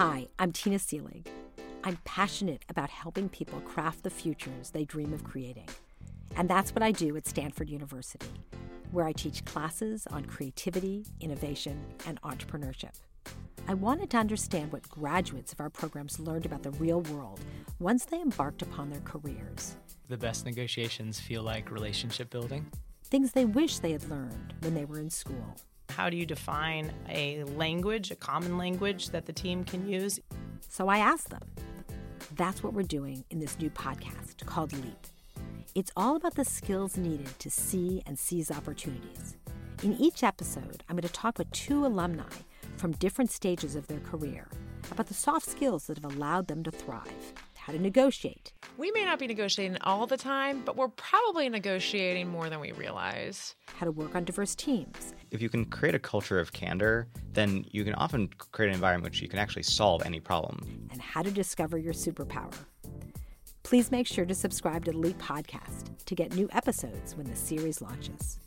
Hi, I'm Tina Seelig. I'm passionate about helping people craft the futures they dream of creating. And that's what I do at Stanford University, where I teach classes on creativity, innovation, and entrepreneurship. I wanted to understand what graduates of our programs learned about the real world once they embarked upon their careers. The best negotiations feel like relationship building. Things they wish they had learned when they were in school. How do you define a language, a common language that the team can use? So I asked them. That's what we're doing in this new podcast called Leap. It's all about the skills needed to see and seize opportunities. In each episode, I'm going to talk with two alumni from different stages of their career about the soft skills that have allowed them to thrive, how to negotiate. We may not be negotiating all the time, but we're probably negotiating more than we realize. How to work on diverse teams. If you can create a culture of candor, then you can often create an environment which you can actually solve any problem. And how to discover your superpower. Please make sure to subscribe to the Leap Podcast to get new episodes when the series launches.